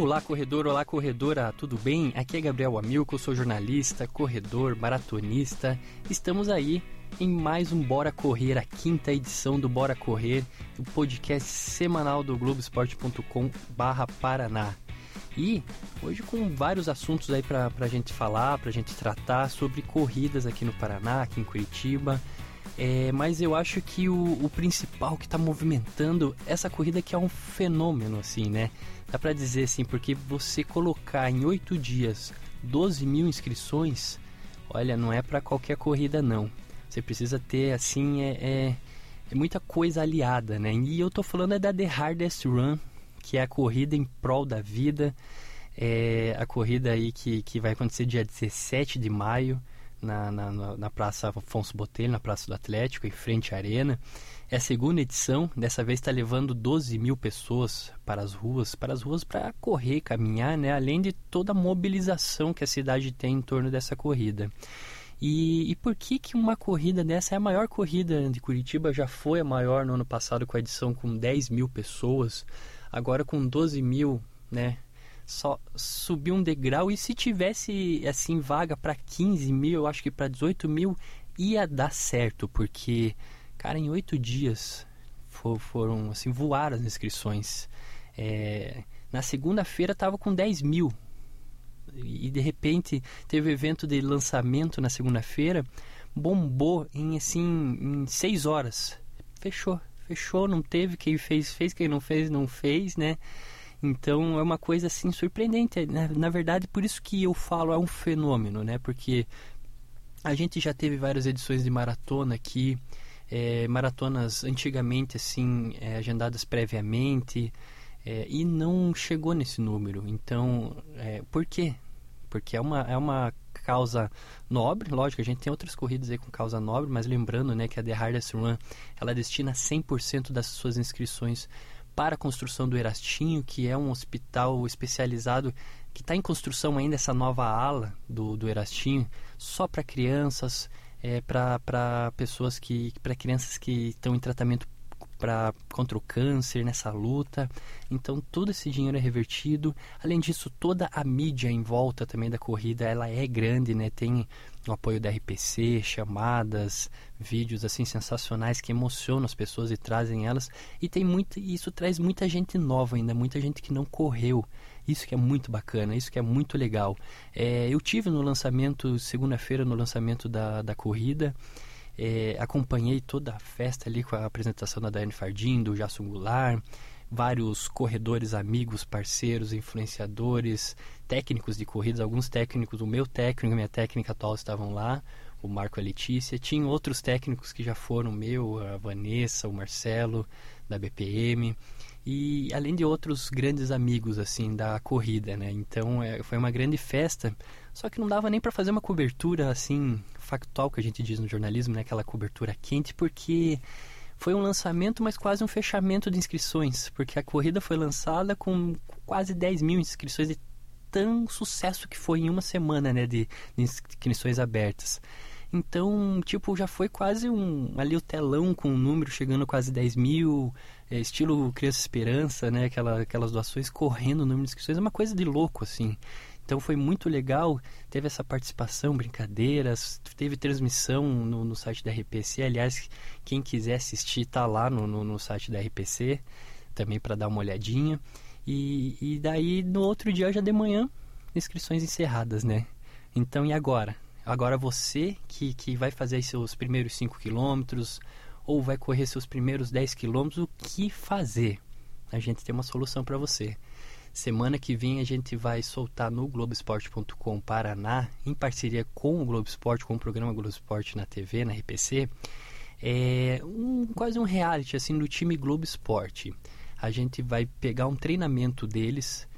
Olá, corredor, olá, corredora, tudo bem? Aqui é Gabriel Amilco, sou jornalista, corredor, maratonista. Estamos aí em mais um Bora Correr, a quinta edição do Bora Correr, o podcast semanal do Globoesporte.com barra Paraná. E hoje com vários assuntos aí pra, pra gente falar, pra gente tratar sobre corridas aqui no Paraná, aqui em Curitiba. É, mas eu acho que o, o principal que está movimentando essa corrida que é um fenômeno, assim, né? Dá para dizer assim, porque você colocar em oito dias 12 mil inscrições, olha, não é para qualquer corrida não. Você precisa ter, assim, é, é, é, muita coisa aliada, né? E eu tô falando é da The Hardest Run, que é a corrida em prol da vida. É a corrida aí que, que vai acontecer dia 17 de maio na, na, na Praça Afonso Botelho, na Praça do Atlético, em frente à Arena. É a segunda edição, dessa vez está levando 12 mil pessoas para as ruas, para as ruas para correr, caminhar, né? além de toda a mobilização que a cidade tem em torno dessa corrida. E, e, por que, que uma corrida dessa é a maior corrida de Curitiba? Já foi a maior no ano passado com a edição com 10 mil pessoas, agora com 12 mil, né? Só subir um degrau e se tivesse assim vaga para 15 mil, eu acho que para 18 mil ia dar certo, porque cara, em oito dias for, foram assim voar as inscrições. É, na segunda-feira tava com 10 mil e de repente teve evento de lançamento na segunda-feira, bombou em assim em seis horas, fechou, fechou, não teve quem fez, fez quem não fez, não fez, né? Então é uma coisa assim surpreendente. Na, na verdade, por isso que eu falo é um fenômeno, né? Porque a gente já teve várias edições de maratona aqui, é, maratonas antigamente assim é, agendadas previamente é, e não chegou nesse número. Então, é, por quê? Porque é uma, é uma causa nobre, lógico, a gente tem outras corridas aí com causa nobre, mas lembrando né, que a The Hardest Run ela destina 100% das suas inscrições para a construção do Erastinho, que é um hospital especializado que está em construção ainda, essa nova ala do, do Erastinho, só para crianças, é, para pessoas que. para crianças que estão em tratamento para contra o câncer nessa luta. Então todo esse dinheiro é revertido. Além disso, toda a mídia em volta também da corrida, ela é grande, né? Tem o apoio da RPC, chamadas, vídeos assim sensacionais que emocionam as pessoas e trazem elas. E tem muito, isso traz muita gente nova ainda, muita gente que não correu. Isso que é muito bacana, isso que é muito legal. É, eu tive no lançamento, segunda-feira, no lançamento da, da corrida. É, acompanhei toda a festa ali com a apresentação da Daiane Fardim, do Jasso Goulart, vários corredores amigos, parceiros, influenciadores, técnicos de corridas, alguns técnicos, o meu técnico, minha técnica atual estavam lá, o Marco e a Letícia, tinha outros técnicos que já foram meu, a Vanessa, o Marcelo da BPM e além de outros grandes amigos assim da corrida, né? Então é, foi uma grande festa, só que não dava nem para fazer uma cobertura assim factual que a gente diz no jornalismo, né? Aquela cobertura quente, porque foi um lançamento, mas quase um fechamento de inscrições, porque a corrida foi lançada com quase 10 mil inscrições de tão sucesso que foi em uma semana, né? De, de inscrições abertas. Então, tipo, já foi quase um. Ali o telão com um número chegando quase 10 mil, é, estilo Criança Esperança, né? Aquela, aquelas doações correndo o número de inscrições, é uma coisa de louco, assim. Então foi muito legal, teve essa participação, brincadeiras, teve transmissão no, no site da RPC. Aliás, quem quiser assistir tá lá no, no, no site da RPC, também para dar uma olhadinha. E, e daí no outro dia, já de manhã, inscrições encerradas, né? Então e agora? Agora você que, que vai fazer seus primeiros 5 quilômetros ou vai correr seus primeiros 10 quilômetros, o que fazer? A gente tem uma solução para você. Semana que vem a gente vai soltar no Globoesporte.com Paraná, em parceria com o Globo Esporte, com o programa Globo Esporte na TV, na RPC, é um, quase um reality assim do time Globo Esporte. A gente vai pegar um treinamento deles,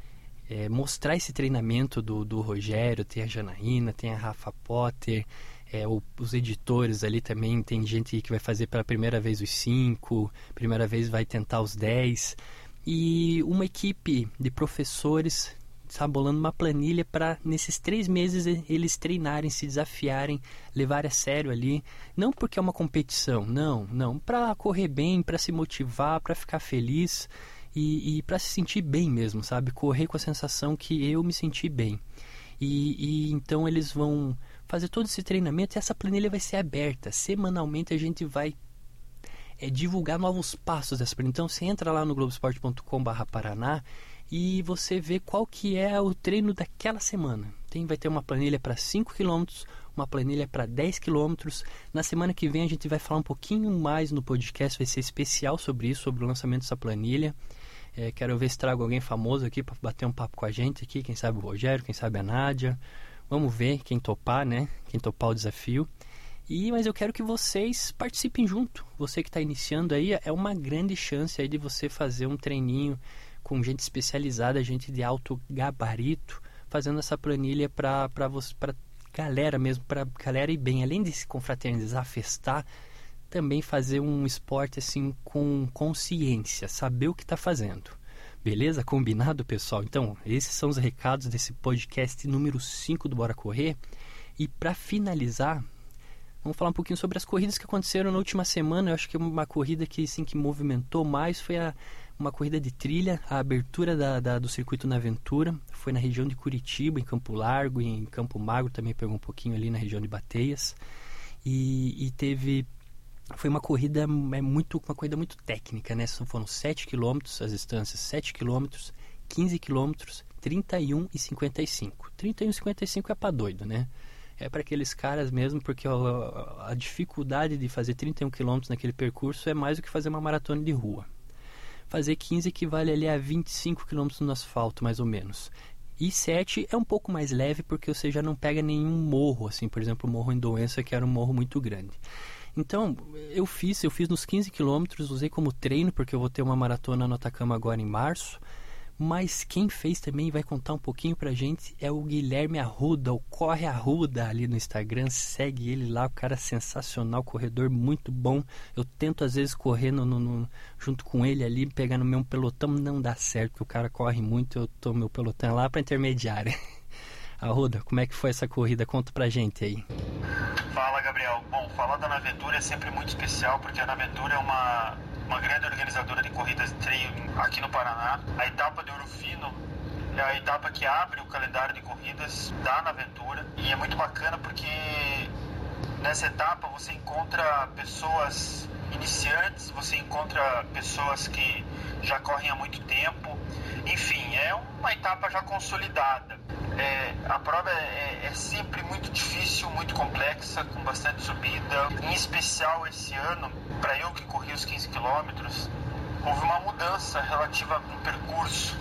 é, mostrar esse treinamento do, do Rogério, tem a Janaína, tem a Rafa Potter, é, o, os editores ali também, tem gente que vai fazer pela primeira vez os cinco, primeira vez vai tentar os dez e uma equipe de professores está bolando uma planilha para nesses três meses eles treinarem, se desafiarem, levarem a sério ali, não porque é uma competição, não, não, para correr bem, para se motivar, para ficar feliz. e, e para se sentir bem mesmo, sabe? Correr com a sensação que eu me senti bem. E, e, então eles vão fazer todo esse treinamento e essa planilha vai ser aberta. Semanalmente a gente vai é, divulgar novos passos dessa. Então você entra lá no globesport.com/paraná e você vê qual que é o treino daquela semana. Tem, vai ter uma planilha para 5 km, uma planilha para 10 km. Na semana que vem a gente vai falar um pouquinho mais no podcast, vai ser especial sobre isso, sobre o lançamento dessa planilha. É, quero ver se trago alguém famoso aqui para bater um papo com a gente aqui, quem sabe o Rogério, quem sabe a Nádia. Vamos ver quem topar, né? Quem topar o desafio. E mas eu quero que vocês participem junto. Você que está iniciando aí é uma grande chance aí de você fazer um treininho com gente especializada, gente de alto gabarito, fazendo essa planilha para para galera mesmo, para galera ir bem, além de se confraternizar, festar, também fazer um esporte assim com consciência, saber o que está fazendo. Beleza? Combinado, pessoal? Então, esses são os recados desse podcast número 5 do Bora Correr. E para finalizar, vamos falar um pouquinho sobre as corridas que aconteceram na última semana. Eu acho que uma corrida que, sim, que movimentou mais foi a, uma corrida de trilha, a abertura da, da, do circuito na Aventura. Foi na região de Curitiba, em Campo Largo, e em Campo Magro também pegou um pouquinho ali na região de Bateias. E, e teve foi uma corrida é muito uma corrida muito técnica, né? Foram 7 km as distâncias, 7 km, 15 km, 31 e 55. 31 e 55 é para doido, né? É para aqueles caras mesmo, porque a, dificuldade de fazer 31 km naquele percurso é mais do que fazer uma maratona de rua. Fazer 15 equivale ali a 25 km no asfalto, mais ou menos. E 7 é um pouco mais leve porque você já não pega nenhum morro, assim, por exemplo, o Morro em Doença, que era um morro muito grande. Então, eu fiz, eu fiz nos 15 quilômetros, usei como treino, porque eu vou ter uma maratona no Atacama agora em março. Mas quem fez também vai contar um pouquinho pra gente é o Guilherme Arruda, o Corre Arruda ali no Instagram. Segue ele lá, o cara é sensacional, corredor muito bom. Eu tento às vezes correr no, no, no, junto com ele ali, pegar no mesmo pelotão, não dá certo, porque o cara corre muito, eu tô meu pelotão lá pra intermediária. Arruda, como é que foi essa corrida? Conta pra gente aí. Fala, Gabriel. Bom, falar da Naventura é sempre muito especial, porque a Naventura é uma, uma grande organizadora de corridas de trail aqui no Paraná. A etapa de Ouro Fino é a etapa que abre o calendário de corridas da Naventura. E é muito bacana porque nessa etapa você encontra pessoas iniciantes, você encontra pessoas que já correm há muito tempo. Enfim, é uma etapa já consolidada. É, a prova é, é, sempre muito difícil, muito complexa, com bastante subida. Em especial esse ano, para eu que corri os 15 quilômetros, houve uma mudança relativa no percurso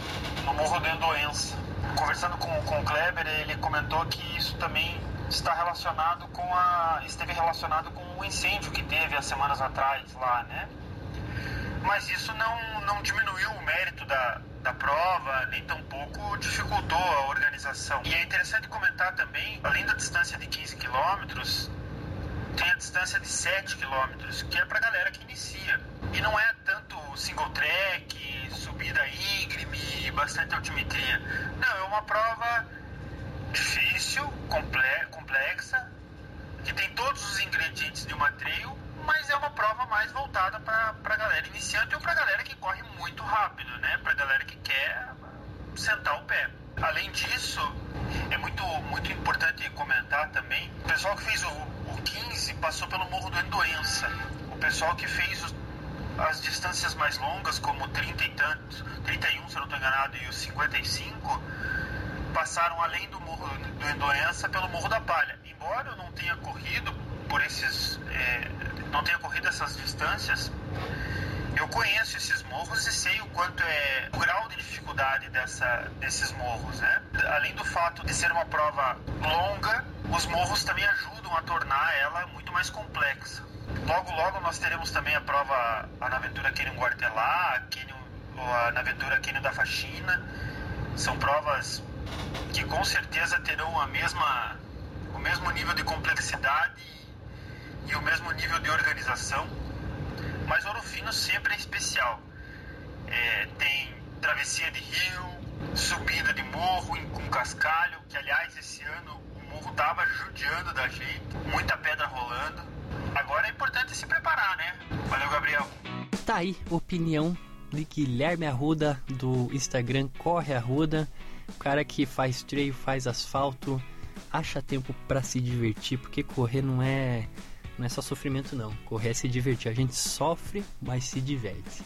no Morro da Doença. Conversando com, com o Kleber, ele comentou que isso também está relacionado com a esteve relacionado com o incêndio que teve há semanas atrás lá, né? Mas isso não, não diminuiu o mérito da, da prova, nem tampouco dificultou a organização. E é interessante comentar também, além da distância de 15 quilômetros, tem a distância de 7 quilômetros, que é para galera que inicia. E não é tanto single track, subida íngreme, bastante altimetria. Não, é uma prova difícil, complexa, que tem todos os ingredientes de uma trail, mas é uma prova mais voltada para a galera iniciante ou para a galera que corre muito rápido, né? Para a galera que quer sentar o pé. Além disso, é muito, muito importante comentar também, o pessoal que fez o, o 15 passou pelo Morro do Endoença. O pessoal que fez os, as distâncias mais longas, como 30 e tantos, 31 se eu não estou enganado, e os 55, passaram além do Morro do Endoença pelo Morro da Palha. Embora eu não tenha corrido por esses é, não tenha corrido essas distâncias, eu conheço esses morros e sei o quanto é o grau de dificuldade dessa, desses morros, né? Além do fato de ser uma prova longa, os morros também ajudam a tornar ela muito mais complexa. Logo, logo nós teremos também a prova a Naventura Canyon Guartelá, a Naventura Canyon da Faxina. São provas que com certeza terão a mesma, o mesmo nível de complexidade e o mesmo nível de organização, mas Ouro Fino sempre é especial. É, tem travessia de rio, subida de morro com cascalho, que aliás esse ano o morro tava judiando da gente, muita pedra aí, opinião de Guilherme Arruda do Instagram Corre Arruda, o cara que faz trail, faz asfalto, acha tempo para se divertir, porque correr não é não é só sofrimento não. Correr é se divertir. A gente sofre, mas se diverte.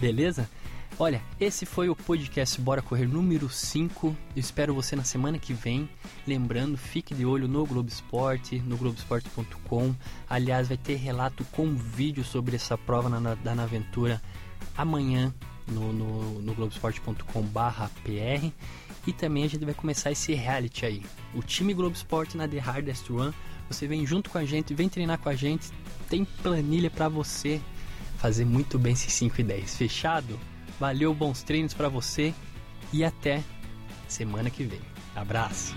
Beleza? Olha, esse foi o podcast Bora Correr número 5. Eu espero você na semana que vem. Lembrando, fique de olho no Globo Esporte, no globesport.com. Aliás, vai ter relato com vídeo sobre essa prova na, da Naventura amanhã no, no, no globesport.com/pr. E também a gente vai começar esse reality aí. O time Globo Esporte na The Hardest Run. Você vem junto com a gente, vem treinar com a gente. Tem planilha para você fazer muito bem esses 5 e 10. Fechado? Valeu, bons treinos para você e até semana que vem. Abraço.